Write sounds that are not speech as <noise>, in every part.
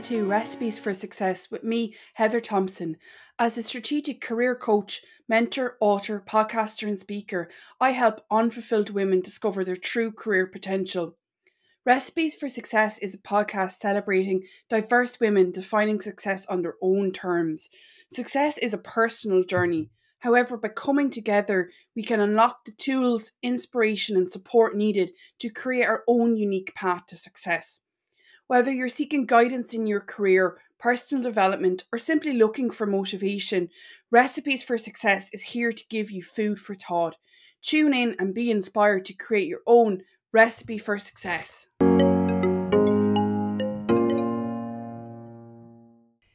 welcome to Recipes for Success with me, Heather Thompson. As a strategic career coach, mentor, author, podcaster, and speaker, I help unfulfilled women discover their true career potential. Recipes for Success is a podcast celebrating diverse women defining success on their own terms. Success is a personal journey. However, by coming together, we can unlock the tools, inspiration, and support needed to create our own unique path to success. Whether you're seeking guidance in your career, personal development, or simply looking for motivation, Recipes for Success is here to give you food for thought. Tune in and be inspired to create your own recipe for success.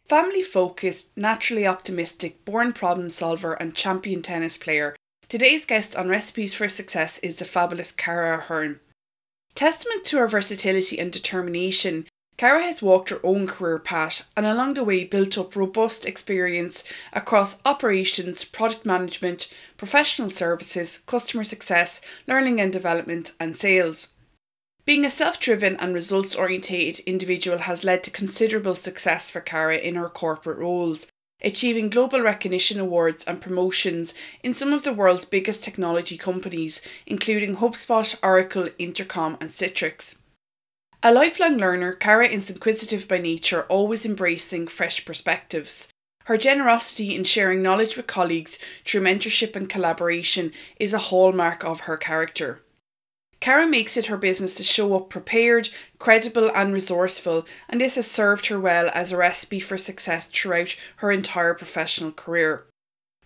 Family focused, naturally optimistic, born problem solver, and champion tennis player, today's guest on Recipes for Success is the fabulous Cara Ahern. Testament to her versatility and determination, Cara has walked her own career path and along the way built up robust experience across operations, product management, professional services, customer success, learning and development, and sales. Being a self driven and results oriented individual has led to considerable success for Cara in her corporate roles, achieving global recognition awards and promotions in some of the world's biggest technology companies, including HubSpot, Oracle, Intercom, and Citrix. A lifelong learner, Cara is inquisitive by nature, always embracing fresh perspectives. Her generosity in sharing knowledge with colleagues through mentorship and collaboration is a hallmark of her character. Cara makes it her business to show up prepared, credible, and resourceful, and this has served her well as a recipe for success throughout her entire professional career.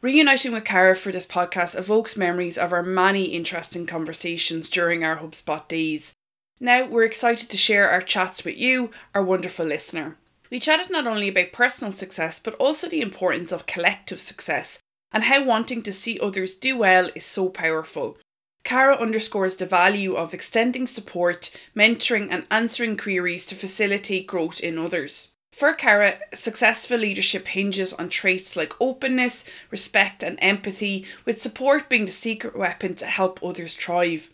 Reuniting with Cara for this podcast evokes memories of our many interesting conversations during our HubSpot days. Now we're excited to share our chats with you, our wonderful listener. We chatted not only about personal success, but also the importance of collective success and how wanting to see others do well is so powerful. Cara underscores the value of extending support, mentoring, and answering queries to facilitate growth in others. For Cara, successful leadership hinges on traits like openness, respect, and empathy, with support being the secret weapon to help others thrive.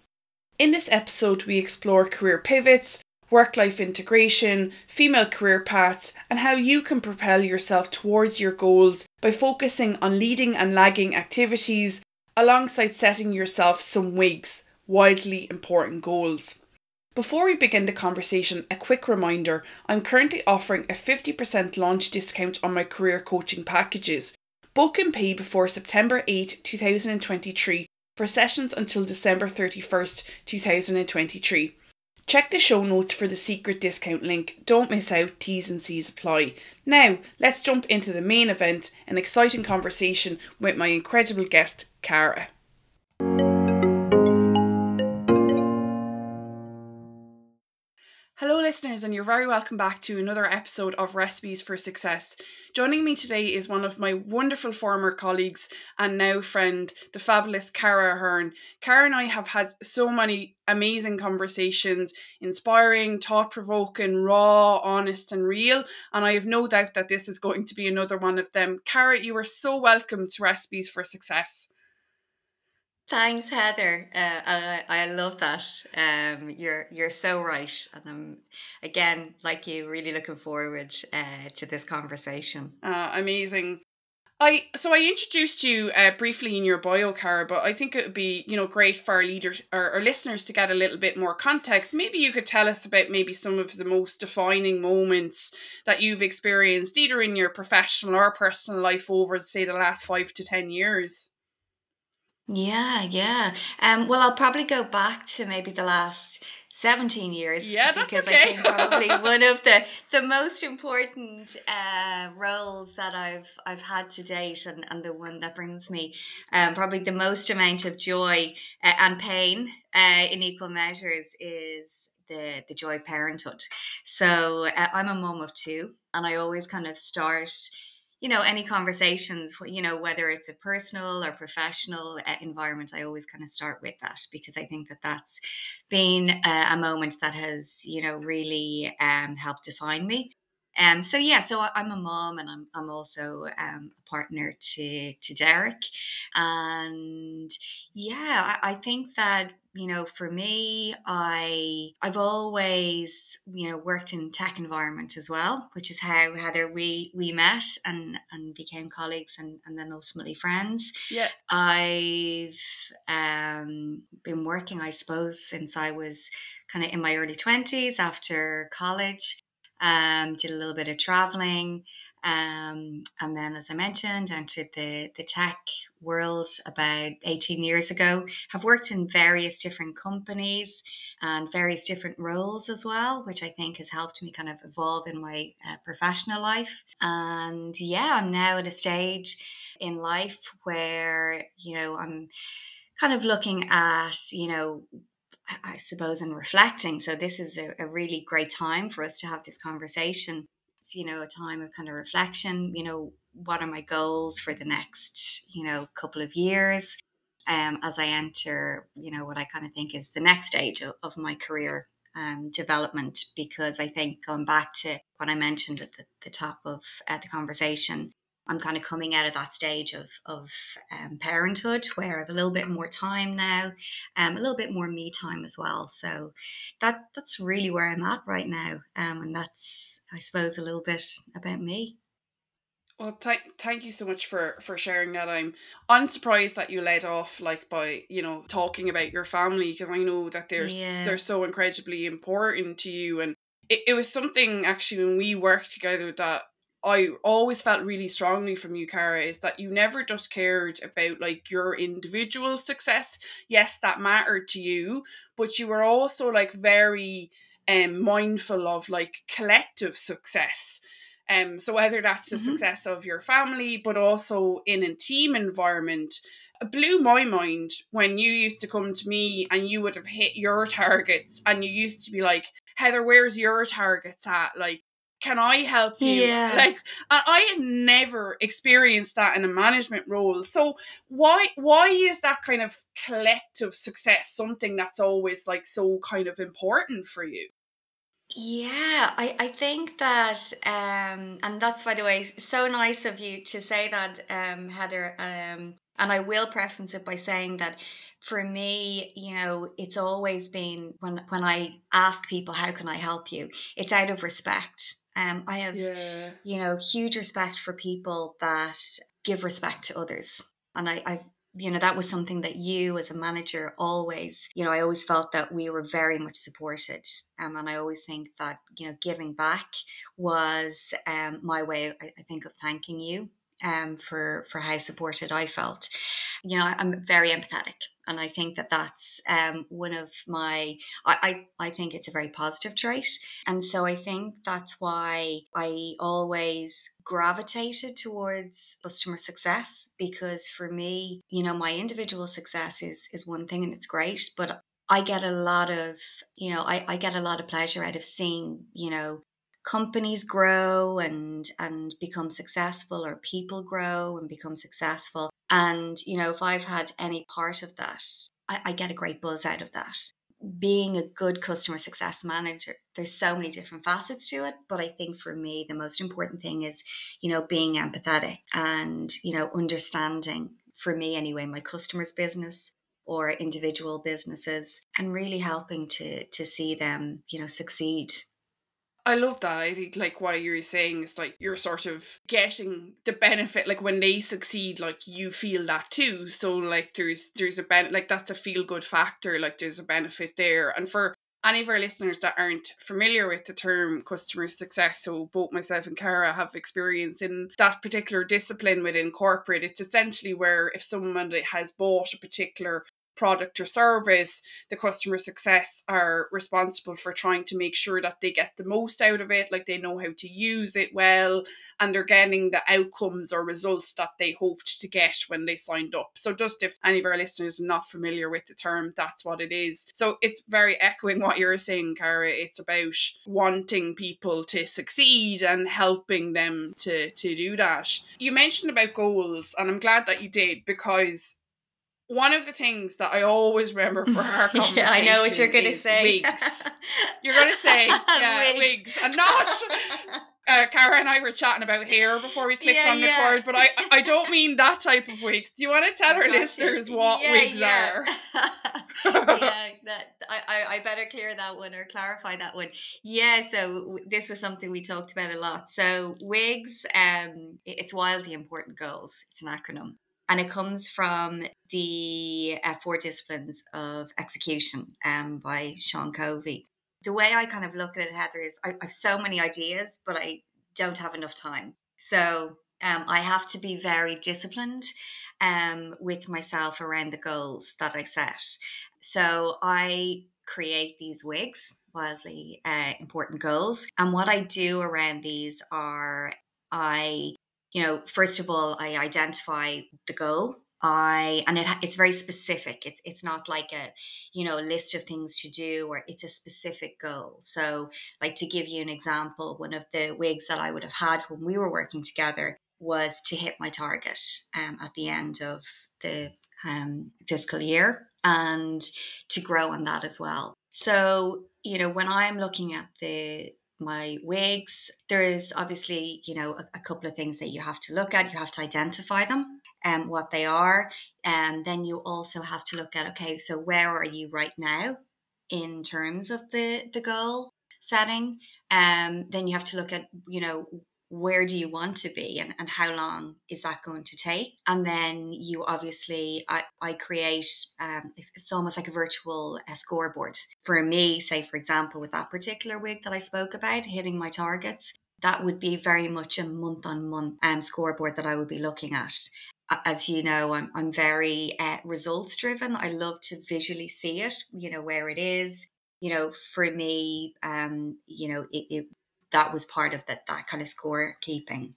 In this episode, we explore career pivots, work life integration, female career paths, and how you can propel yourself towards your goals by focusing on leading and lagging activities alongside setting yourself some wigs, wildly important goals. Before we begin the conversation, a quick reminder I'm currently offering a 50% launch discount on my career coaching packages. Book and pay before September 8, 2023 for sessions until December 31st, 2023. Check the show notes for the secret discount link. Don't miss out, T's and C's apply. Now, let's jump into the main event an exciting conversation with my incredible guest, Cara. Hello, listeners, and you're very welcome back to another episode of Recipes for Success. Joining me today is one of my wonderful former colleagues and now friend, the fabulous Cara Ahern. Cara and I have had so many amazing conversations, inspiring, thought provoking, raw, honest, and real, and I have no doubt that this is going to be another one of them. Cara, you are so welcome to Recipes for Success. Thanks, Heather. Uh, I, I love that. Um, you're you're so right, and I'm again like you, really looking forward uh, to this conversation. Uh, amazing. I so I introduced you uh, briefly in your bio, Cara, but I think it would be you know great for our leaders or our listeners to get a little bit more context. Maybe you could tell us about maybe some of the most defining moments that you've experienced, either in your professional or personal life over, say, the last five to ten years. Yeah, yeah. Um, well, I'll probably go back to maybe the last 17 years yeah, because okay. I think probably <laughs> one of the the most important uh, roles that I've I've had to date and, and the one that brings me um, probably the most amount of joy uh, and pain uh, in equal measures is the the joy of parenthood. So uh, I'm a mom of two and I always kind of start you know any conversations you know whether it's a personal or professional uh, environment i always kind of start with that because i think that that's been a, a moment that has you know really um, helped define me Um, so yeah, so I, am a mom and I'm, I'm also um, a partner to, to Derek. And yeah, I, I think that you know for me i i've always you know worked in tech environment as well which is how heather we we met and and became colleagues and and then ultimately friends. Yeah. I've um been working i suppose since i was kind of in my early 20s after college um did a little bit of traveling um, and then, as I mentioned, entered the, the tech world about 18 years ago. Have worked in various different companies and various different roles as well, which I think has helped me kind of evolve in my uh, professional life. And yeah, I'm now at a stage in life where, you know, I'm kind of looking at, you know, I suppose, and reflecting. So, this is a, a really great time for us to have this conversation you know, a time of kind of reflection, you know, what are my goals for the next, you know, couple of years um, as I enter, you know, what I kind of think is the next stage of, of my career um, development. Because I think going back to what I mentioned at the, the top of uh, the conversation, I'm kind of coming out of that stage of, of um, parenthood where I have a little bit more time now, um, a little bit more me time as well. So that that's really where I'm at right now. Um, and that's, I suppose, a little bit about me. Well, th- thank you so much for for sharing that. I'm unsurprised that you led off like by you know talking about your family because I know that they're yeah. they're so incredibly important to you, and it, it was something actually when we worked together that I always felt really strongly from you, Cara, is that you never just cared about like your individual success. Yes, that mattered to you, but you were also like very um mindful of like collective success. Um, so whether that's the mm-hmm. success of your family, but also in a team environment, it blew my mind when you used to come to me and you would have hit your targets and you used to be like, Heather, where's your targets at? Like, can I help you? Yeah. <laughs> Like I had never experienced that in a management role. So why why is that kind of collective success something that's always like so kind of important for you? Yeah, I, I think that, um, and that's by the way, so nice of you to say that, um, Heather. Um, and I will preference it by saying that for me, you know, it's always been when when I ask people how can I help you, it's out of respect. Um, I have, yeah. you know, huge respect for people that give respect to others. And I, I, you know, that was something that you as a manager always, you know, I always felt that we were very much supported. Um, and I always think that, you know, giving back was um, my way, I, I think, of thanking you um, for, for how supported I felt. You know, I'm very empathetic and I think that that's um, one of my I, I I think it's a very positive trait, and so I think that's why I always gravitated towards customer success because for me, you know, my individual success is is one thing and it's great, but I get a lot of you know I, I get a lot of pleasure out of seeing you know companies grow and and become successful or people grow and become successful and, you know, if I've had any part of that, I, I get a great buzz out of that. Being a good customer success manager, there's so many different facets to it. But I think for me, the most important thing is, you know, being empathetic and, you know, understanding, for me anyway, my customer's business or individual businesses and really helping to to see them you know succeed I love that. I think like what you're saying is like you're sort of getting the benefit like when they succeed like you feel that too. So like there's there's a ben like that's a feel good factor like there's a benefit there. And for any of our listeners that aren't familiar with the term customer success, so both myself and Cara have experience in that particular discipline within corporate. It's essentially where if someone has bought a particular product or service, the customer success are responsible for trying to make sure that they get the most out of it, like they know how to use it well, and they're getting the outcomes or results that they hoped to get when they signed up. So, just if any of our listeners are not familiar with the term, that's what it is. So, it's very echoing what you're saying, Cara. It's about wanting people to succeed and helping them to, to do that. You mentioned about goals, and I'm glad that you did because one of the things that I always remember for <laughs> our conversation. yeah, I know what you're going to say. Wigs. <laughs> You're going to say, <laughs> yeah, wigs. wigs. And not, uh, Cara and I were chatting about hair before we clicked yeah, on yeah. record, but I I don't mean that type of wigs. Do you want to tell our listeners you. what yeah, wigs are? yeah, that I, I better clear that one or clarify that one. Yeah, so this was something we talked about a lot. So wigs, um, it's wildly important goals. It's an acronym. And it comes from the uh, four disciplines of execution um, by Sean Covey the way I kind of look at it, Heather, is I, I have so many ideas, but I don't have enough time. So um, I have to be very disciplined um, with myself around the goals that I set. So I create these wigs, wildly uh, important goals. And what I do around these are I, you know, first of all, I identify the goal I and it it's very specific. It's it's not like a you know list of things to do or it's a specific goal. So like to give you an example, one of the wigs that I would have had when we were working together was to hit my target um, at the end of the um, fiscal year and to grow on that as well. So you know when I'm looking at the my wigs there is obviously you know a, a couple of things that you have to look at you have to identify them um, what they are. And then you also have to look at, okay, so where are you right now in terms of the, the goal setting? Um, then you have to look at, you know, where do you want to be and, and how long is that going to take and then you obviously i, I create um, it's, it's, almost like a virtual uh, scoreboard for me say for example with that particular wig that i spoke about hitting my targets that would be very much a month on month um, scoreboard that i would be looking at as you know, I'm, I'm very uh, results driven. I love to visually see it, you know, where it is. You know, for me, um, you know, it, it that was part of that that kind of score keeping.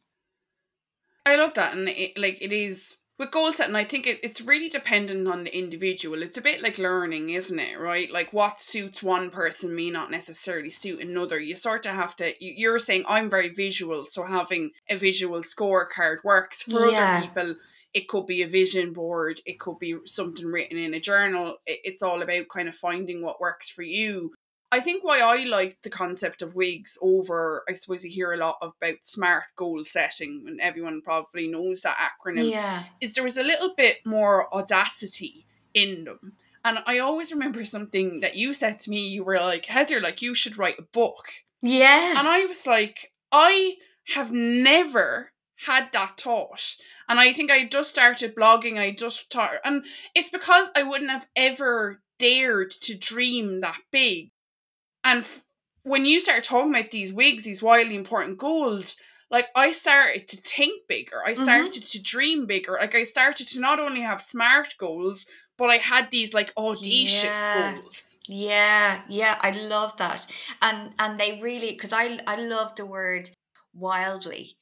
I love that, and it, like it is with goal setting. I think it, it's really dependent on the individual. It's a bit like learning, isn't it? Right, like what suits one person may not necessarily suit another. You sort of have to. You, you're saying I'm very visual, so having a visual scorecard works for yeah. other people it could be a vision board it could be something written in a journal it's all about kind of finding what works for you i think why i like the concept of wigs over i suppose you hear a lot about smart goal setting and everyone probably knows that acronym yeah is there was a little bit more audacity in them and i always remember something that you said to me you were like heather like you should write a book yes and i was like i have never had that thought. And I think I just started blogging. I just thought, and it's because I wouldn't have ever dared to dream that big. And f- when you start talking about these wigs, these wildly important goals, like I started to think bigger. I mm-hmm. started mm-hmm. to dream bigger. Like I started to not only have smart goals, but I had these like audacious yeah. goals. Yeah, yeah, I love that. And and they really because I I love the word wildly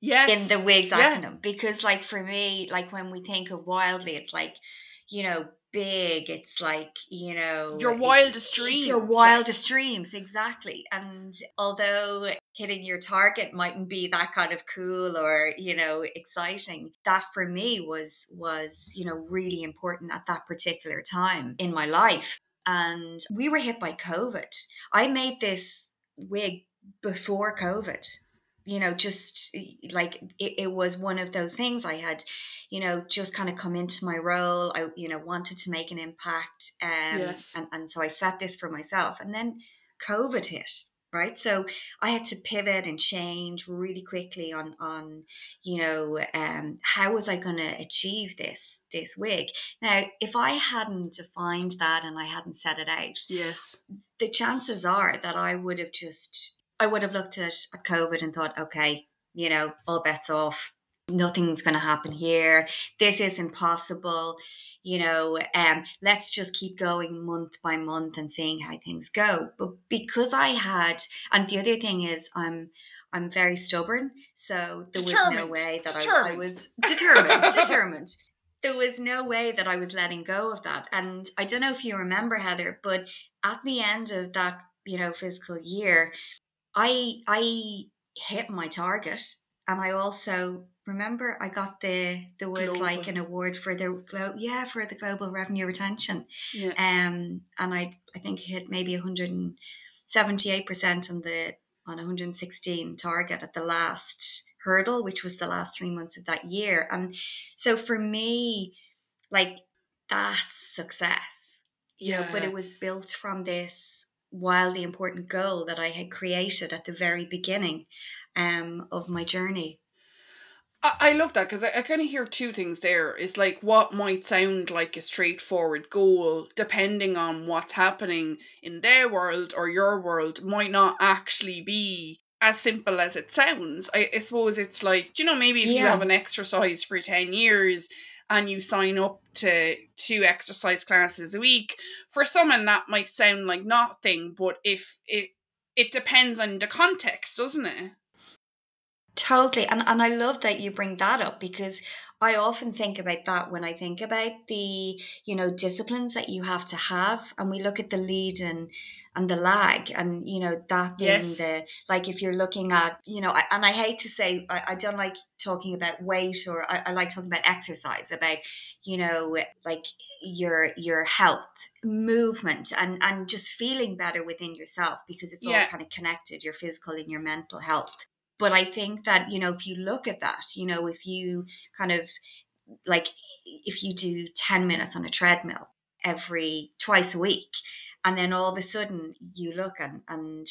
yes. in the wigs yeah. acronym because like for me like when we think of wildly it's like you know big it's like you know your wildest dreams your wildest dreams exactly and although hitting your target mightn't be that kind of cool or you know exciting that for me was was you know really important at that particular time in my life and we were hit by covid. I made this wig before covid you know, just like it, it was one of those things I had, you know, just kind of come into my role. I, you know, wanted to make an impact. Um, yes. and, and so I set this for myself. And then COVID hit right so i had to pivot and change really quickly on on you know um how was i going to achieve this this wig now if i hadn't defined that and i hadn't set it out yes the chances are that i would have just I would have looked at COVID and thought, okay, you know, all bets off. Nothing's going to happen here. This isn't possible. You know, um, let's just keep going month by month and seeing how things go. But because I had, and the other thing is, I'm I'm very stubborn, so there was no way that I, I was determined, <laughs> determined. There was no way that I was letting go of that. And I don't know if you remember, Heather, but at the end of that, you know, fiscal year, I I hit my target, and I also remember I got the there was global. like an award for the glo- yeah for the global revenue retention, yeah. um, and I I think hit maybe one hundred and seventy eight percent on the on 116 target at the last hurdle, which was the last three months of that year. And so for me, like that's success, you yeah. know, but it was built from this wildly important goal that I had created at the very beginning um, of my journey. I, love that because I, I kind of hear two things there. It's like what might sound like a straightforward goal, depending on what's happening in their world or your world, might not actually be as simple as it sounds. I, I suppose it's like, you know, maybe if yeah. you have an exercise for 10 years and you sign up to two exercise classes a week, for someone that might sound like nothing, but if it it depends on the context, doesn't it? Totally. And and I love that you bring that up because I often think about that when I think about the, you know, disciplines that you have to have. And we look at the lead and and the lag and you know that being yes. the like if you're looking at you know I, and i hate to say I, I don't like talking about weight or I, I, like talking about exercise about you know like your your health movement and and just feeling better within yourself because it's yeah. all kind of connected your physical and your mental health but I think that, you know, if you look at that, you know, if you kind of like, if you do 10 minutes on a treadmill every twice a week, and then all of a sudden you look and, and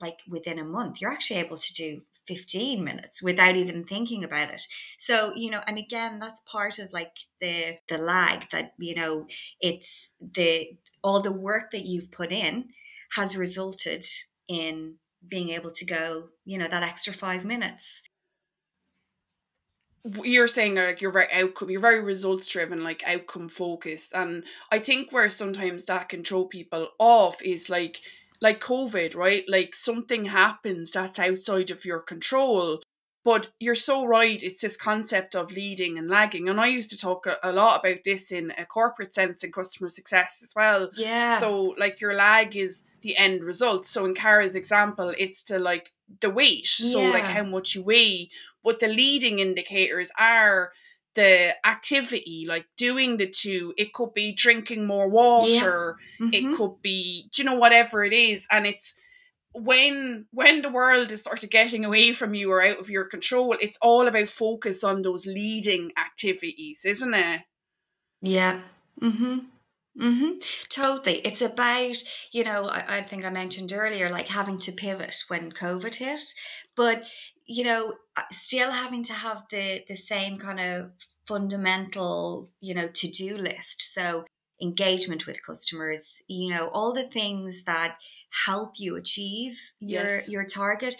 like within a month, you're actually able to do 15 minutes without even thinking about it. So, you know, and again, that's part of like the the lag that, you know, it's the all the work that you've put in has resulted in being able to go, you know, that extra five minutes. You're saying like you're very outcome, you're very results driven, like outcome focused, and I think where sometimes that can throw people off is like like COVID, right? Like something happens that's outside of your control, but you're so right. It's this concept of leading and lagging. And I used to talk a, a, lot about this in a corporate sense and customer success as well. Yeah. So, like, your lag is the end result. So, in Cara's example, it's to like the weight. Yeah. So, like, how much you weigh. But the leading indicators are the activity, like doing the two. It could be drinking more water. Yeah. Mm-hmm. It could be, do you know, whatever it is. And it's, when when the world is sort of getting away from you or out of your control, it's all about focus on those leading activities, isn't it? Yeah. Mm-hmm. Mm-hmm. Totally. It's about, you know, I, I think I mentioned earlier, like having to pivot when COVID hit, but you know, uh, still having to have the the same kind of fundamental, you know, to do list. So engagement with customers, you know, all the things that help you achieve your yes. your target,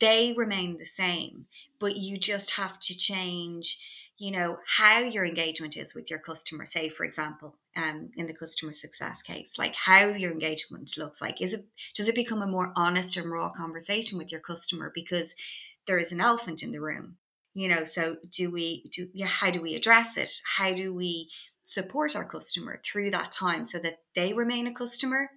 they remain the same, but you just have to change you know how your engagement is with your customer say for example um, in the customer success case like how your engagement looks like is it does it become a more honest and raw conversation with your customer because there is an elephant in the room you know so do we do yeah how do we address it? How do we support our customer through that time so that they remain a customer?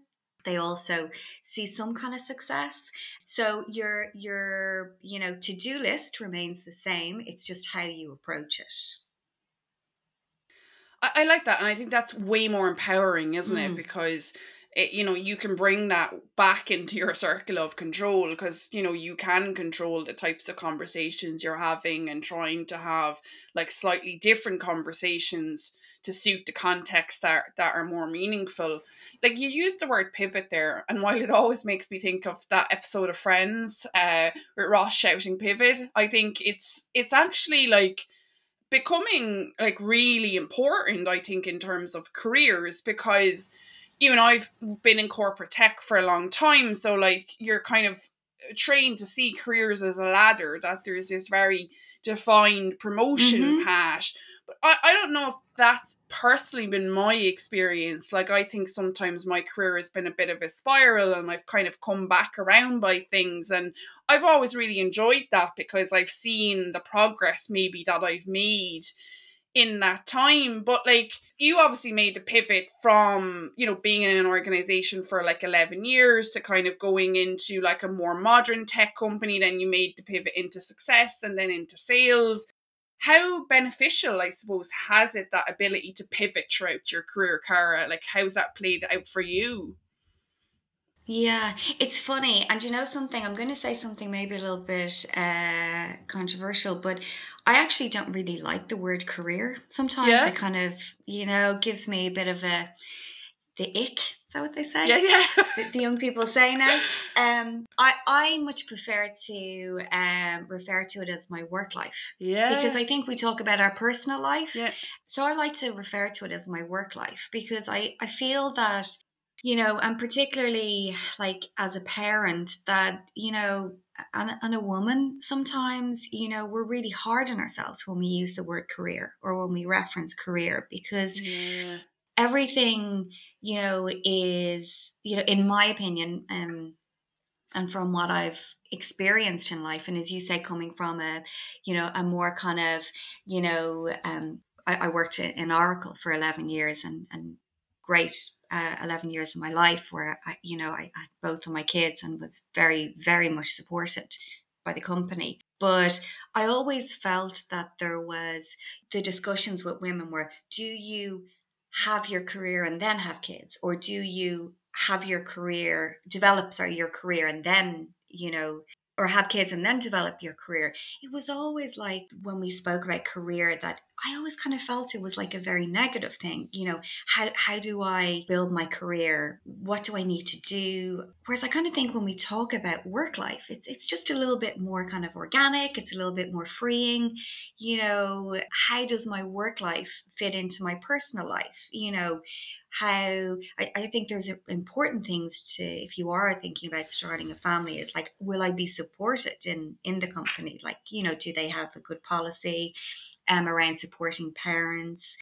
They also see some kind of success. So your your you know to-do list remains the same it's just how you approach it. I, I like that and i think that's way more empowering isn't mm. it because it, you know you can bring that back into your circle of control because you know you can control the types of conversations you're having and trying to have like slightly different conversations to suit the context that, that are more meaningful. Like you use the word pivot there, and while it always makes me think of that episode of Friends uh, with Ross shouting pivot, I think it's it's actually like becoming like really important, I think, in terms of careers because you and I've been in corporate tech for a long time. So like you're kind of trained to see careers as a ladder, that there's this very defined promotion mm-hmm. path but I, I don't know if that's personally been my experience. Like, I think sometimes my career has been a bit of a spiral and I've kind of come back around by things. And I've always really enjoyed that because I've seen the progress maybe that I've made in that time. But like, you obviously made the pivot from, you know, being in an organization for like 11 years to kind of going into like a more modern tech company. Then you made the pivot into success and then into sales how beneficial, I suppose, has it that ability to pivot throughout your career, Cara? Like, how's that played out for you? Yeah, it's funny. And you know something? I'm going to say something maybe a little bit uh, controversial, but I actually don't really like the word career. Sometimes Yeah. it kind of, you know, gives me a bit of a the ick. Is that what they say? Yeah, yeah. <laughs> The, the young people say now. Um, I I much prefer to um refer to it as my work life yeah. because I think we talk about our personal life. Yeah. So I like to refer to it as my work life because I, I feel that, you know, and particularly like as a parent, that, you know, and, and a woman, sometimes, you know, we're really hard on ourselves when we use the word career or when we reference career because yeah. everything, you know, is, you know, in my opinion, um, and from what I've experienced in life, and as you say, coming from a, you know, a more kind of, you know, um, I, I worked in in Oracle for eleven years, and and great uh, eleven years of my life where I, you know, I had both of my kids and was very very much supported by the company. But I always felt that there was the discussions with women were, do you have your career and then have kids, or do you have your career develop sorry your career and then you know or have kids and then develop your career it was always like when we spoke about career that i always kind of felt it was like a very negative thing you know how, how do i build my career? What do i need to do? Whereas i kind of think when we talk about work life it's, it's just a little bit more kind of organic it's a little bit more freeing you know how does my work life fit into my personal life? You know how I, I think there's important things to if you are thinking about starting a family is like will i be supported in in the company like you know do they have a good policy um around supporting parents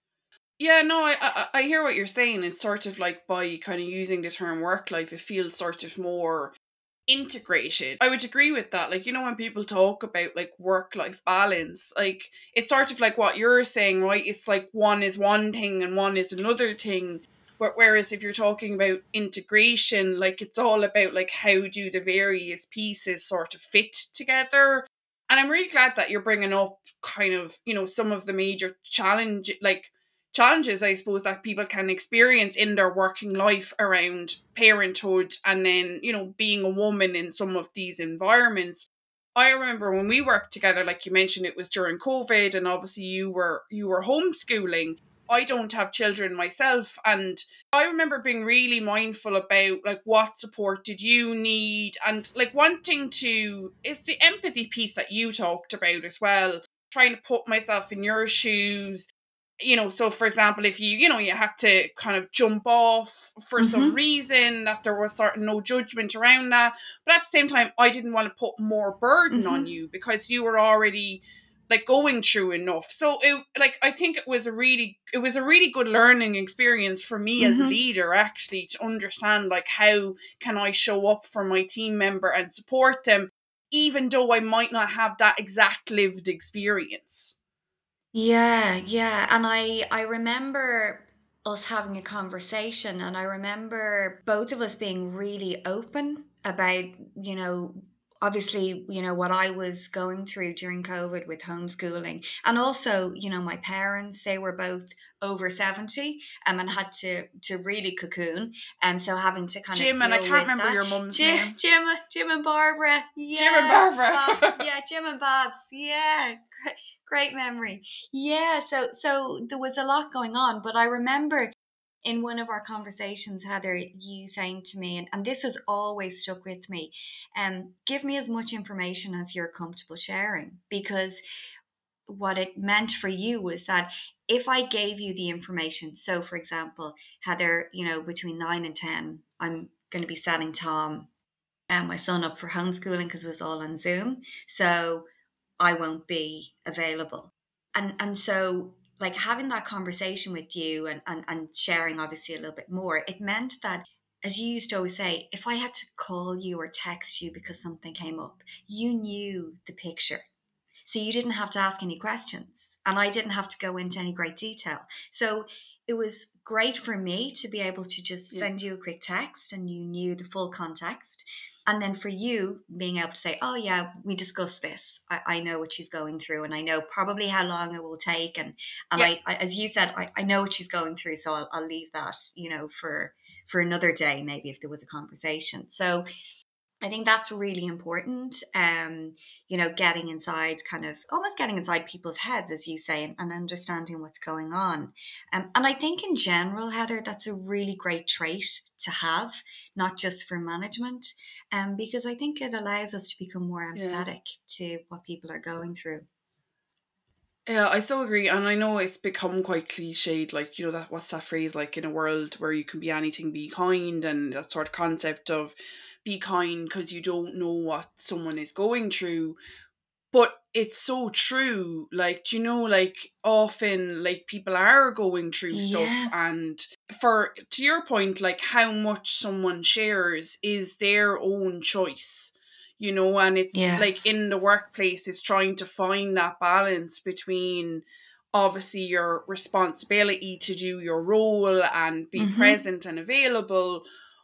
Yeah, no, I, I I hear what you're saying. It's sort of like by kind of using the term work life, it feels sort of more integrated. I would agree with that. Like, you know, when people talk about like work life balance, like it's sort of like what you're saying, right? It's like one is one thing and one is another thing. Wh- Whereas if you're talking about integration, like it's all about like how do the various pieces sort of fit together. And I'm really glad that you're bringing up kind of, you know, some of the major challenge, like challenges I suppose that people can experience in their working life around parenthood and then you know being a woman in some of these environments I remember when we worked together like you mentioned it was during covid and obviously you were you were homeschooling I don't have children myself and I remember being really mindful about like what support did you need and like wanting to it's the empathy piece that you talked about as well trying to put myself in your shoes you know so for example if you you know you had to kind of jump off for some reason that there was sort of no judgment around that but at the same time i didn't want to put more burden on Mhm. you because you were already like going through enough so it like i think it was a really it was a really good learning experience for me as a Mhm. leader actually to understand like how can i show up for my team member and support them even though i might not have that exact lived experience Yeah, yeah. And I I remember us having a conversation and I remember both of us being really open about, you know, obviously, you know, what I was going through during COVID with homeschooling. And also, you know, my parents, they were both over 70 um, and had to to really cocoon. And so having to kind jim of Jim, and i can't remember that. your mum's Jim, name Jim, Jim and Barbara. Yeah. Jim and Barbara. Bob- <laughs> yeah, Jim and Bob's. Yeah. Great, great memory. Yeah, so so there was a lot going on, but I remember in one of our conversations, Heather, you saying to me, and, and this has always stuck with me, um, give me as much information as you're comfortable sharing. Because what it meant for you was that if I gave you the information, so for example, Heather, you know, between nine and ten, I'm going to be setting Tom and my son up for homeschooling because it was all on Zoom. So I won't be available. And and so like having that conversation with you and, and, and sharing obviously a little bit more, it meant that as you used to always say, if I had to call you or text you because something came up, you knew the picture. So you didn't have to ask any questions. And I didn't have to go into any great detail. So it was great for me to be able to just Yeah. send you a quick text and you knew the full context. And then for you being able to say, oh, yeah, we discussed this. I, I know what she's going through and I know probably how long it will take. And, and Yeah. I, I, as you said, I, I know what she's going through. So I'll, I'll leave that, you know, for, for another day, maybe if there was a conversation. So I think that's really important. Um, you know, getting inside, kind of almost getting inside people's heads, as you say, and, and understanding what's going on. Um, and I think in general, Heather, that's a really great trait to have, not just for management, um, because I think it allows us to become more empathetic yeah. to what people are going through. Yeah, I so agree, and I know it's become quite cliched. Like you know that what's that phrase? Like in a world where you can be anything, be kind, and that sort of concept of be kind because you don't know what someone is going through but it's so true like do you know like often like people are going through yeah. stuff and for to your point like how much someone shares is their own choice you know and it's yes. like in the workplace it's trying to find that balance between obviously your responsibility to do your role and be mm-hmm. present and available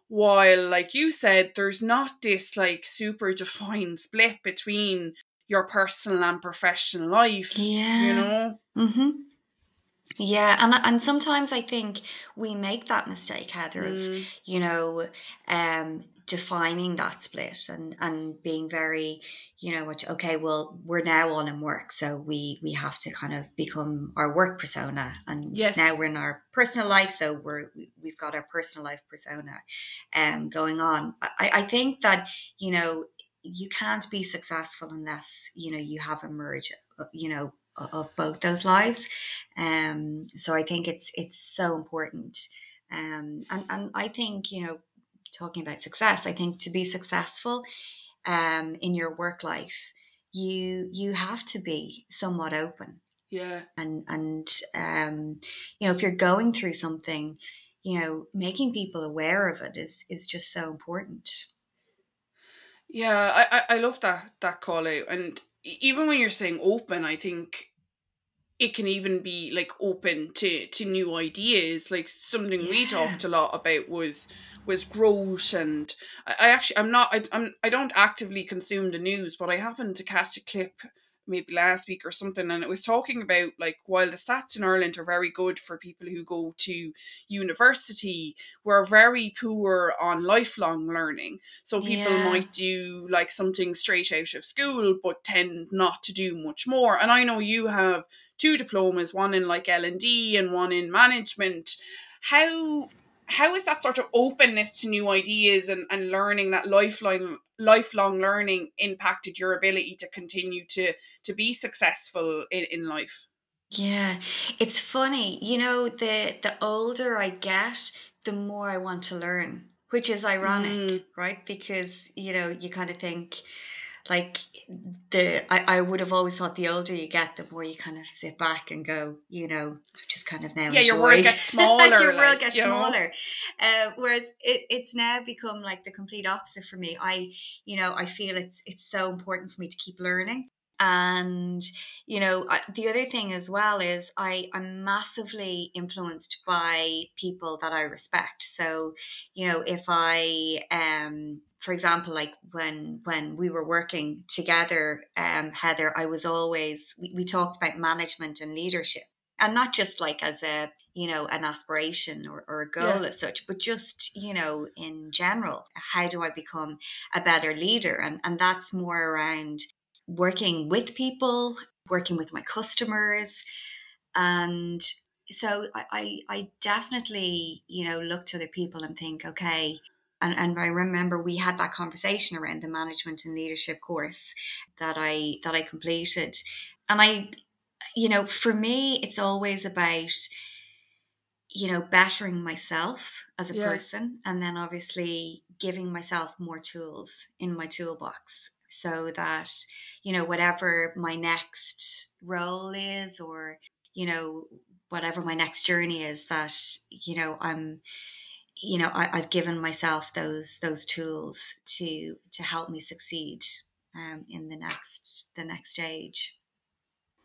while like you said there's not this like super defined split between your personal and professional life yeah you know mm-hmm. yeah and and sometimes i think we make that mistake heather mm. of you know um defining that split and and being very you know what okay well we're now all in work so we we have to kind of become our work persona and yes. now we're in our personal life so we're we've got our personal life persona um going on i i think that you know you can't be successful unless you know you have a merge you know of both those lives um so i think it's it's so important um and and i think you know talking about success, I think to be successful um, in your work life, you you have to be somewhat open. Yeah. And and um, you know, if you're going through something, you know, making people aware of it is is just so important. Yeah, I, I, I love that that call out. And even when you're saying open, I think it can even be like open to to new ideas. Like something yeah. we talked a lot about was was growth and I, I actually I'm not I, I'm I don't actively consume the news but I happened to catch a clip maybe last week or something and it was talking about like while the stats in Ireland are very good for people who go to university we're very poor on lifelong learning. So people yeah. might do like something straight out of school but tend not to do much more. And I know you have two diplomas one in like L&D and one in management. How how is that sort of openness to new ideas and, and learning that lifelong lifelong learning impacted your ability to continue to to be successful in, in life yeah it's funny you know the the older i get the more i want to learn which is ironic mm. right because you know you kind of think like the I, I would have always thought the older you get, the more you kind of sit back and go, you know, just kind of now. Yeah, enjoy. your world gets <laughs> smaller. your like, world gets smaller. Uh, whereas it, it's now become like the complete opposite for me. I, you know, I feel it's it's so important for me to keep learning. And you know, I, the other thing as well is I I'm massively influenced by people that I respect. So, you know, if I um for example, like when when we were working together, um, Heather, I was always we, we talked about management and leadership, and not just like as a you know an aspiration or, or a goal yeah. as such, but just you know in general, how do I become a better leader? And and that's more around working with people, working with my customers, and so I, I, I definitely you know look to other people and think, okay, and, and I remember we had that conversation around the management and leadership course that I that I completed. And I, you know, for me, it's always about, you know, bettering myself as a yeah. person and then obviously giving myself more tools in my toolbox so that, you know, whatever my next role is or, you know, whatever my next journey is, that, you know, I'm you know I, have given myself those those tools to to help me succeed um, in the next the next stage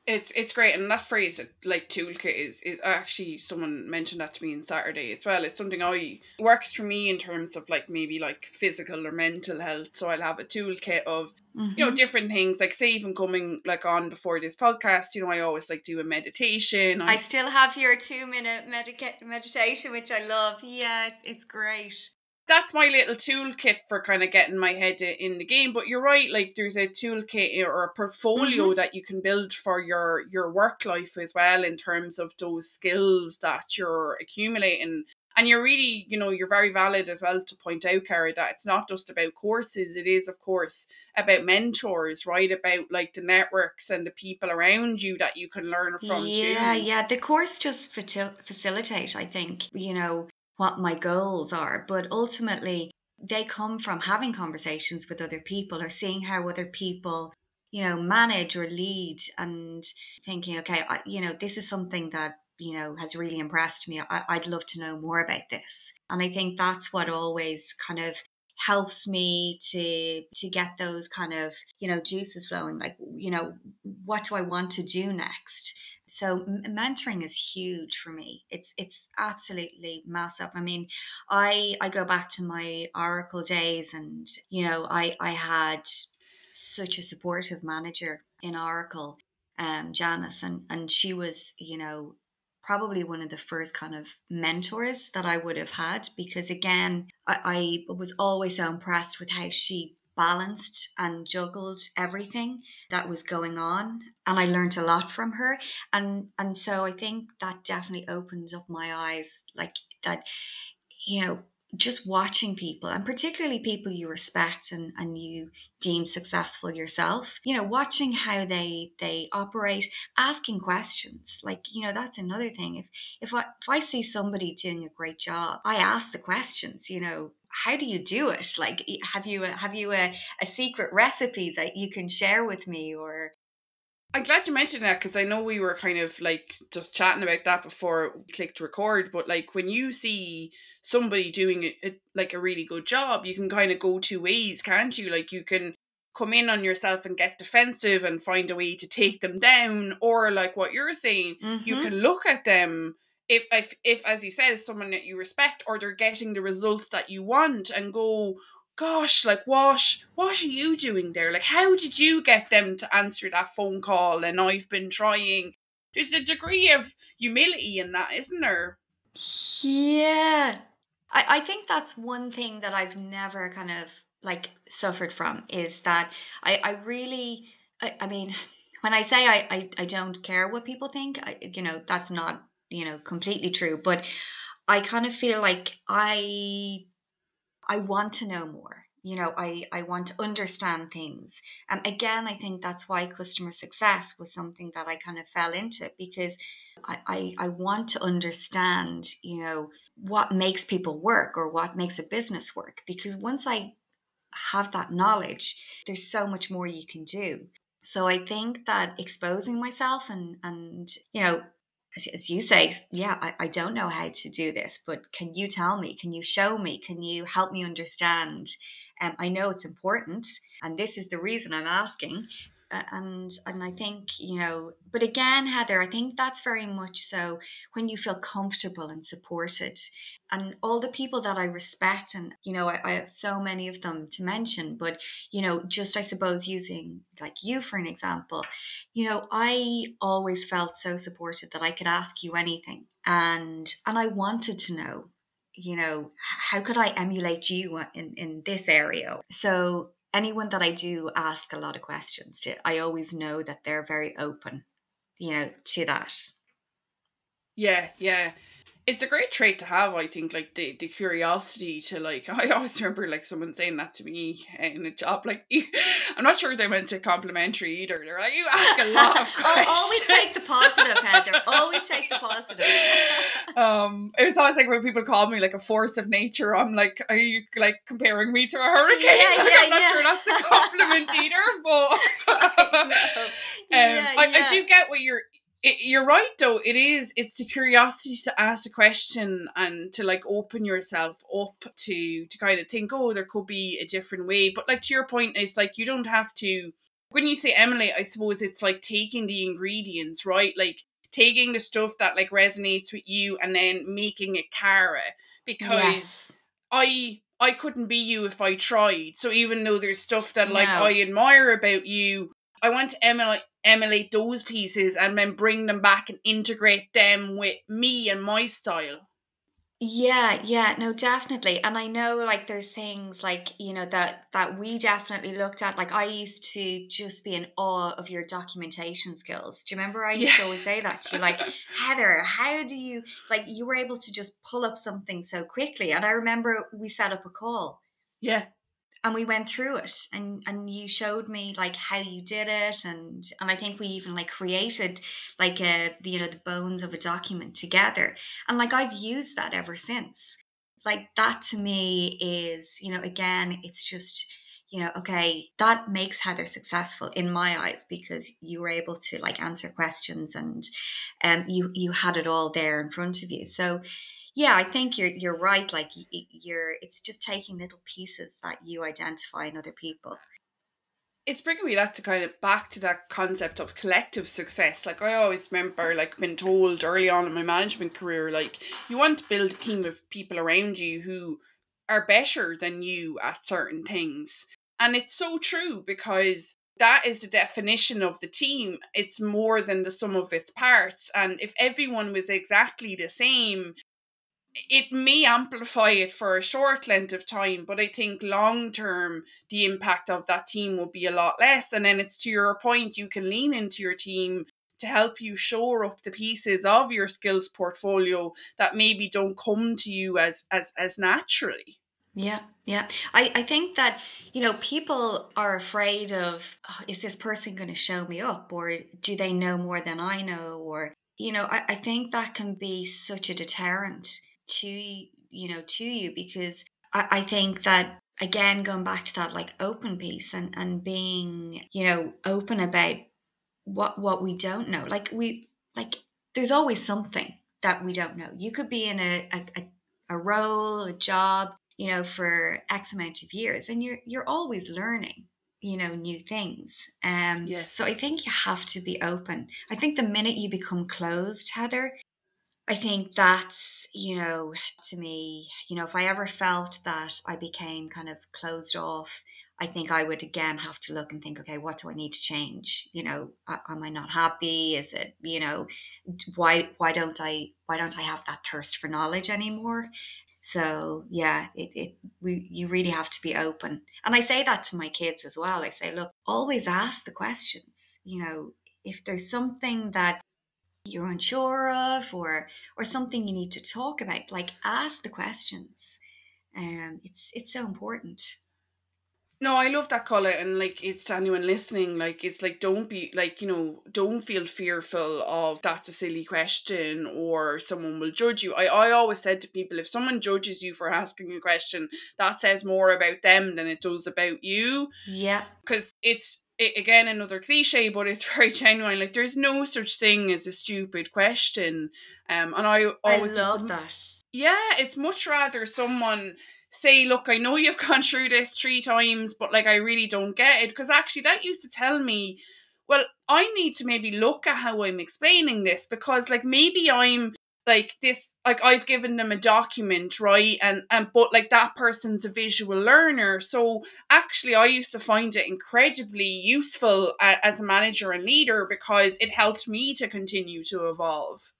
It's it's great, and that phrase like toolkit is is actually someone mentioned that to me on Saturday as well. It's something I works for me in terms of like maybe like physical or mental health. So I'll have a toolkit of mm-hmm. you know mm-hmm. different things. Like say even coming like on before this podcast, you know I always like do a meditation. I, I still have your two minute medica- meditation, which I love. Yeah, it's, it's great that's my little toolkit for kind of getting my head in the game but you're right like there's a toolkit or a portfolio mm-hmm. that you can build for your your work life as well in terms of those skills that you're accumulating and you're really you know you're very valid as well to point out Cara that it's not just about courses it is of course about mentors right about like the networks and the people around you that you can learn from yeah too. yeah the course just facilitate I think you know what my goals are. But ultimately, they come from having conversations with other people or seeing how other people, you know, manage or lead and thinking, okay, I, you know, this is something that you know has really impressed me. I, i'd love to know more about this. And i think that's what always kind of helps me to to get those kind of you know juices flowing. Like you know what do i want to do next so mentoring is huge for me. It's it's absolutely massive. I mean i i go back to my oracle days and you know i i had such a supportive manager in oracle um janice and and she was you know probably one of the first kind of mentors that I would have had because again I, I was always so impressed with how she balanced and juggled everything that was going on and I learned a lot from her. And and so I think that definitely opens up my eyes like that you know just watching people and particularly people you respect and, and you deem successful yourself you know watching how they they operate asking questions. Like you know that's another thing. If if i if i see somebody doing a great job i ask the questions you know how do you do it like have you a, have you a, a secret recipe that you can share with me or I'm glad you mentioned that because I know we were kind of like just chatting about that before we clicked record. But like when you see somebody doing it like a really good job, you can kind of go two ways, can't you? Like you can come in on yourself and get defensive and find a way to take them down, or like what you're saying, mm-hmm. you can look at them if, if if as you said, someone that you respect or they're getting the results that you want and go, gosh, like what what are you doing there? Like how did you get them to answer that phone call? And I've been trying. There's a degree of humility in that, isn't there? Yeah. I, I think that's one thing that I've never kind of like suffered from is that I, I really I, I mean <laughs> when I say I, I, I don't care what people think, I, you know, that's not, you know, completely true. But I kind of feel like I I want to know more. You know, I, I want to understand things. And um, again, I think that's why customer success was something that I kind of fell into because I, I, I want to understand, you know, what makes people work or what makes a business work. Because once I have that knowledge, there's so much more you can do. So I think that exposing myself and and you know as you say, yeah, I, I don't know how to do this, but can you tell me? Can you show me? Can you help me understand? Um, I know it's important, and this is the reason I'm asking. Uh, and and I think you know, but again, Heather, I think that's very much so when you feel comfortable and supported, and all the people that I respect, and you know, I, I, have so many of them to mention, but you know, just I suppose using like you for an example, you know, I always felt so supported that I could ask you anything, and and I wanted to know, you know, how could I emulate you in in this area? So anyone that I do ask a lot of questions to, I always know that they're very open, you know, to that. Yeah, yeah it's a great trait to have i think like the, the curiosity to like <laughs> i always remember like someone saying that to me in a job like <laughs> i'm not sure they meant it complimentary either they're like you ask a lot of <laughs> oh, always take the positive heather always take the positive. Um it was always like when people call me like a force of nature i'm like are you like comparing me to a hurricane? Yeah, like, yeah, i'm not yeah. sure that's a compliment either but um, yeah, I, I do get what you're it, you're right though it is it's the curiosity to ask a question and to like open yourself up to to kind of think oh there could be a different way but like to your point it's like you don't have to when you say emily I suppose it's like taking the ingredients, right? Like taking the stuff that like resonates with you and then making it Cara. Because yes. I I couldn't be you if I tried. So even though there's stuff that like no. I admire about you, I want to emulate emulate those pieces and then bring them back and integrate them with me and my style. Yeah, yeah, no, definitely. And I know like there's things like, you know, that that we definitely looked at. Like I used to just be in awe of your documentation skills. Do you remember I used yeah. to always say that to you? Like, <laughs> Heather, how do you like you were able to just pull up something so quickly? And I remember we set up a call. Yeah and we went through it and and you showed me like how you did it and and I think we even like created like a you know the bones of a document together. And like I've used that ever since. Like that to me is you know again it's just you know okay that makes heather successful in my eyes because you were able to like answer questions and um you you had it all there in front of you. So yeah, I think you're you're right. Like you're, it's just taking little pieces that you identify in other people. It's bringing me that to kind of back to that concept of collective success. Like I always remember, like being told early on in my management career, like you want to build a team of people around you who are better than you at certain things, and it's so true because that is the definition of the team. It's more than the sum of its parts. And if everyone was exactly the same, it may amplify it for a short length of time, but I think long term the impact of that team will be a lot less. And then it's to your point, you can lean into your team to help you shore up the pieces of your skills portfolio that maybe don't come to you as as as naturally. Yeah, yeah. I, I think that, you know, people are afraid of, oh, is this person going to show me up? Or do they know more than I know? Or, you know, I, I think that can be such a deterrent to you know to you because I, I think that again going back to that like open piece and and being you know open about what what we don't know. Like we like there's always something that we don't know. You could be in a a, a role a job you know for x amount of years and you're you're always learning you know new things. Um yes. so i think you have to be open. I think the minute you become closed heather I think that's, you know, to me, you know, if I ever felt that I became kind of closed off, I think I would again have to look and think, okay, what do I need to change? You know, am I not happy? Is it, you know, why why don't I why don't I have that thirst for knowledge anymore? So yeah, it, it we you really have to be open. And I say that to my kids as well. I say, look, always ask the questions. You know, if there's something that you're unsure of or or something you need to talk about like ask the questions. Um it's it's so important. No i love that Cara and like it's anyone listening. Like it's like don't be like you know don't feel fearful of that's a silly question or someone will judge you. I, I always said to people if someone judges you for asking a question that says more about them than it does about you. Yeah because it's it, again another cliche but it's <laughs> very genuine. Like there's no such thing as a stupid question. Um and i always I love that. Yeah it's much rather someone say look i know you've <laughs> gone through this three times but like i really don't get it. Because actually that used to tell me well i need to maybe look at how i'm explaining this because like maybe i'm like this like i've given them a document right? And and but like that person's a visual learner. So actually i used to find it incredibly useful uh, as a manager and leader because it helped me to continue to evolve.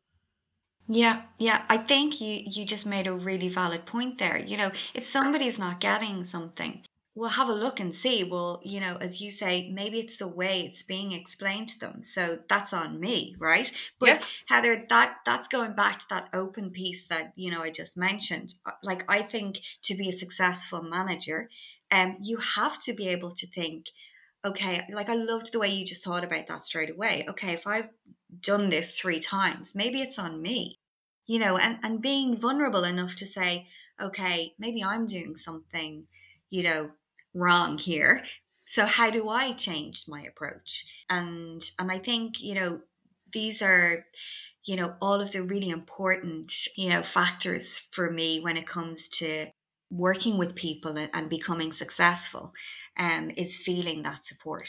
Yeah yeah. I think you you just made a really valid point there. You know if somebody's not getting something we'll have a look and see. Well you know as you say maybe it's the way it's being explained to them. So that's on me right? But yeah. heather that that's going back to that open piece that you know i just mentioned. Uh, like i think to be a successful manager um you have to be able to think okay like i loved the way you just thought about that straight away. Okay if i've done this three times maybe it's on me you know and and being vulnerable enough to say okay maybe i'm doing something you know wrong here. So how do i change my approach? And and i think you know these are you know all of the really important you know factors for me when it comes to working with people and, and becoming successful um, is feeling that support.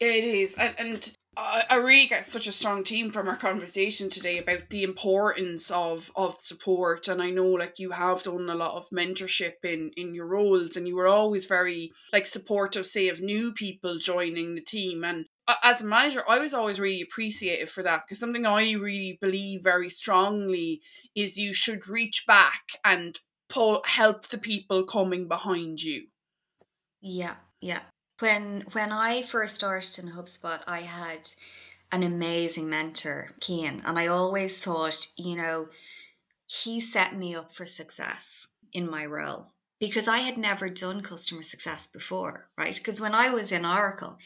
Yeah, It is, and, and Uh, I, I really get such a strong team from our conversation today about the importance of of support. And I know like you have done a lot of mentorship in in your roles, and you were always very like supportive, say, of new people joining the team. And uh, as a manager, I was always really appreciative for that because something I really believe very strongly is you should reach back and pull help the people coming behind you. Yeah, yeah. When when I first started in HubSpot, I had an amazing mentor, Kian, and I always thought, you know, he set me up for success in my role because I had never done customer success before, right? Because when I was in Oracle,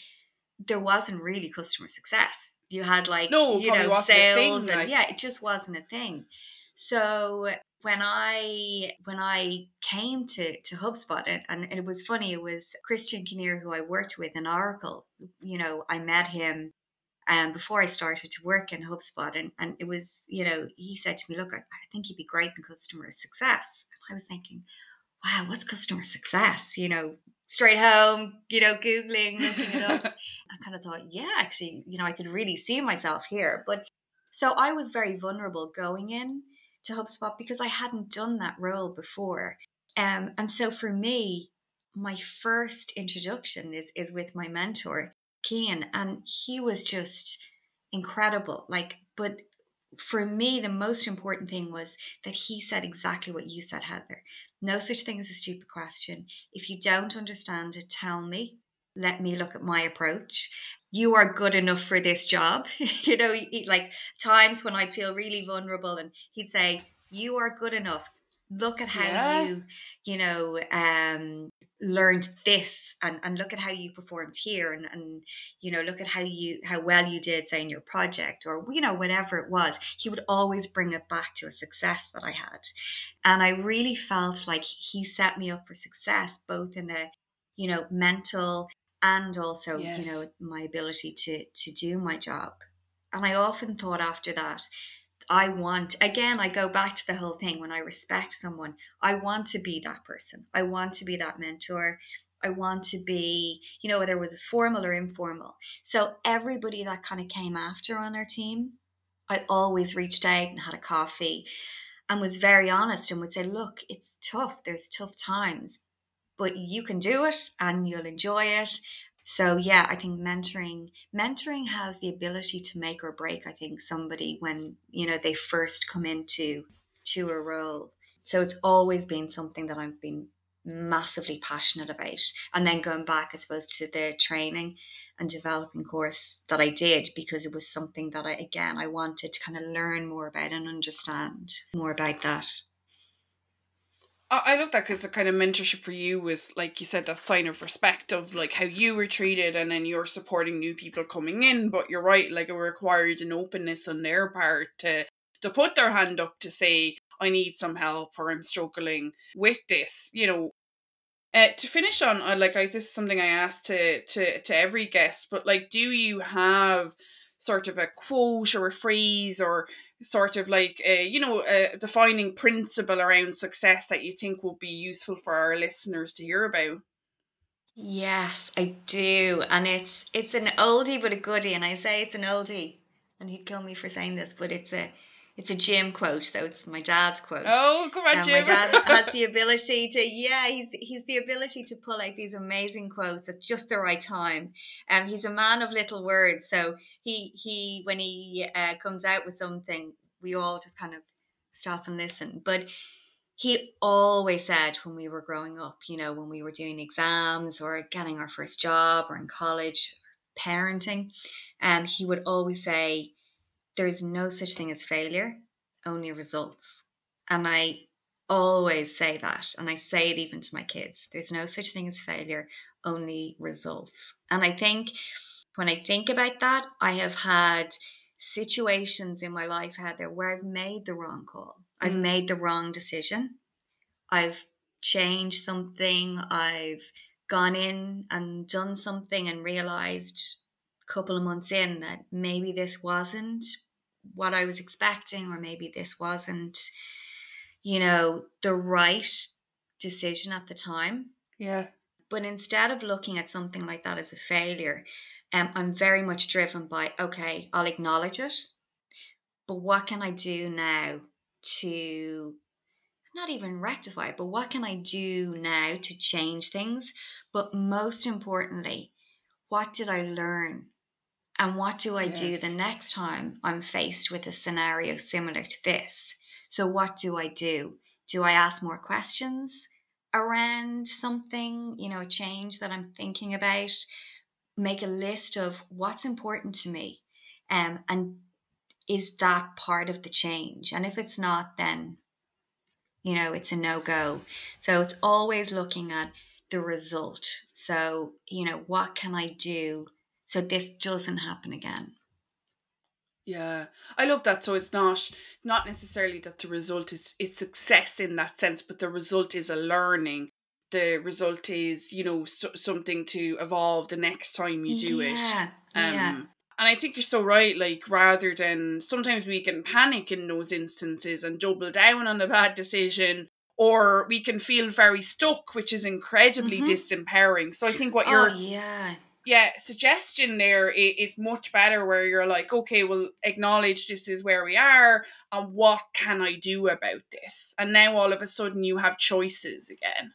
there wasn't really customer success. You had like no, you know sales and like... yeah, it just wasn't a thing. So when I when I came to to HubSpot and, and it was funny, it was Christian Kinnear who I worked with in Oracle. You know, I met him um, before I started to work in HubSpot, and and it was you know he said to me, "Look, I, I think you'd be great in customer success." And I was thinking, "Wow, what's customer success?" You know, straight home, you know, googling, looking it up. <laughs> I kind of thought, yeah, actually, you know, I could really see myself here, but. So I was very vulnerable going in to HubSpot because I hadn't done that role before. Um, and so for me, my first introduction is is with my mentor, Kian, and he was just incredible. Like, but for me, the most important thing was that he said exactly what you said, Heather. No such thing as a stupid question. If you don't understand it, tell me. Let me look at my approach you are good enough for this job. <laughs> you know, he, like times when I feel really vulnerable, and he'd say, "You are good enough. Look at how yeah. you, you know, um, learned this, and and look at how you performed here, and and you know, look at how you how well you did, say, in your project, or you know, whatever it was. He would always bring it back to a success that I had, and I really felt like he set me up for success, both in a you know mental and also yes. you know my ability to to do my job. And i often thought after that i want again i go back to the whole thing when i respect someone i want to be that person. I want to be that mentor. I want to be you know whether it was formal or informal. So everybody that kind of came after on our team i always reached out and had a coffee and was very honest and would say look it's tough. There's tough times but you can do it and you'll enjoy it. So yeah, I think mentoring mentoring has the ability to make or break I think somebody when, you know, they first come into to a role. So it's always been something that I've been massively passionate about. And then going back I suppose to the training and developing course that I did because it was something that I again I wanted to kind of learn more about and understand more about that. I love that because the kind of mentorship for you was like you said that sign of respect of like how you were treated and then you're supporting new people coming in but you're right like it required an openness on their part to to put their hand up to say I need some help or I'm struggling with this you know? Uh, to finish on uh, like I this is something I asked to to to every guest but like do you have sort of a quote or a phrase or sort of like a, you know a defining principle around success that you think would be useful for our listeners to hear about. Yes i do. And it's it's an oldie but a goodie. And i say it's an oldie and he'd kill me for saying this but it's a it's a Jim quote, so it's my dad's quote. Oh, come on, um, Jim! My dad has the <laughs> ability to, yeah, he's he's the ability to pull out these amazing quotes at just the right time. Um, he's a man of little words, so he he when he uh, comes out with something, we all just kind of stop and listen. But he always said when we were growing up, you know, when we were doing exams or getting our first job or in college, parenting, um, he would always say there's no such thing as failure, only results. And I always say that. And I say it even to my kids there's no such thing as failure, only results. And I think when I think about that, I have had situations in my life, Heather, where I've made the wrong call. I've mm. made the wrong decision. I've changed something. I've gone in and done something and realized a couple of months in that maybe this wasn't what I was expecting, or maybe this wasn't, you know, the right decision at the time. Yeah. But instead of looking at something like that as a failure, Um, I'm very much driven by, okay, I'll acknowledge it, but what can I do now to not even rectify it, but what can I do now to change things? But most importantly, what did I learn? And what do I yes. do the next time I'm faced with a scenario similar to this? So, what do I do? Do I ask more questions around something, you know, a change that I'm thinking about? Make a list of what's important to me. Um, and is that part of the change? And if it's not, then, you know, it's a no go. So, it's always looking at the result. So, you know, what can I do so this doesn't happen again? Yeah, I love that. So it's not not necessarily that the result is is success in that sense, but the result is a learning. The result is you know so, something to evolve the next time you do yeah, it. Um, yeah. And I think you're so right. Like rather than sometimes we can panic in those instances and double down on a bad decision, or we can feel very stuck, which is incredibly mm-hmm. disempowering. So I think what you're oh, yeah yeah suggestion there is much better where you're like okay well acknowledge this is where we are and what can i do about this and now all of a sudden you have choices again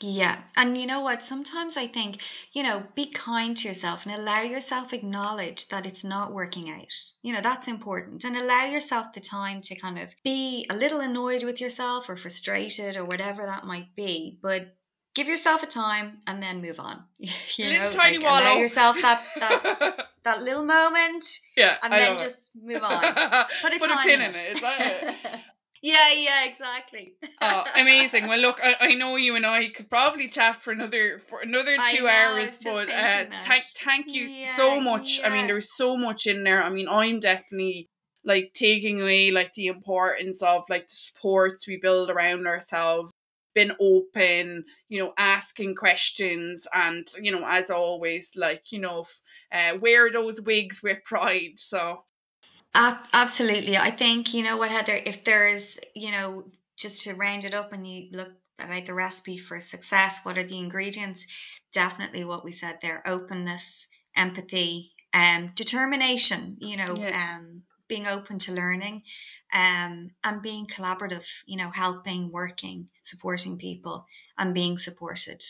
yeah. And you know what? Sometimes I think, you know, be kind to yourself and allow yourself acknowledge that it's not working out. You know, that's important. And allow yourself the time to kind of be a little annoyed with yourself or frustrated or whatever that might be. But give yourself a time and then move on. <laughs> you know, tiny like allow yourself that that <laughs> that little moment. Yeah, and I then just move <laughs> on. Put a Put time a pin in it. Is that it? yeah, yeah, exactly. oh, amazing! Well, look, I, I, know you and I could probably chat for another for another two know, hours, but uh, thank thank you yeah, so much. Yeah. I mean, there's so much in there. I mean, I'm definitely like taking away like the importance of like the supports we build around ourselves been open, you know, asking questions, and you know, as always, like you know, uh, wear those wigs with pride. So, absolutely, I think you know what Heather. If there's, you know, just to round it up, and you look about the recipe for success, what are the ingredients? Definitely what we said there: openness, empathy, um, determination. You know, yeah. um, being open to learning um, and being collaborative, you know, helping, working, supporting people and being supported.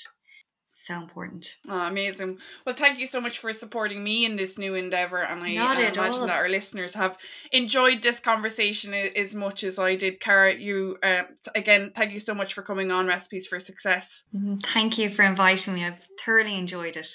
So important. Oh, amazing. Well, thank you so much for supporting me in this new endeavor. And I, I imagine all. that our listeners have enjoyed this conversation as much as I did. Cara, you, uh, again, thank you so much for coming on Recipes for Success. Mm-hmm. Thank you for inviting me. I've thoroughly enjoyed it.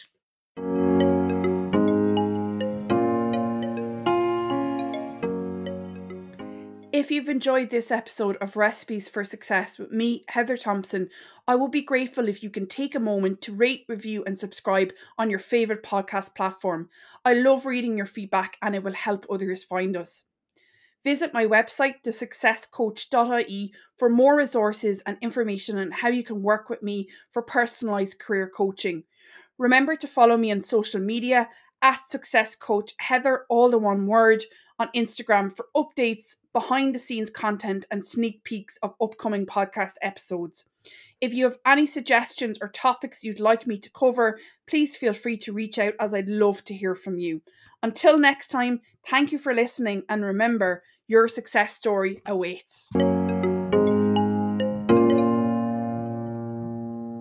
If you've enjoyed this episode of Recipes for Success with me, Heather Thompson, I will be grateful if you can take a moment to rate, review, and subscribe on your favourite podcast platform. I love reading your feedback and it will help others find us. Visit my website, thesuccesscoach.ie, for more resources and information on how you can work with me for personalised career coaching. Remember to follow me on social media at Success Coach Heather, all the one word on Instagram for updates, behind the scenes content, and sneak peeks of upcoming podcast episodes. If you have any suggestions or topics you'd like me to cover, please feel free to reach out as I'd love to hear from you. Until next time, thank you for listening, and remember, your success story awaits.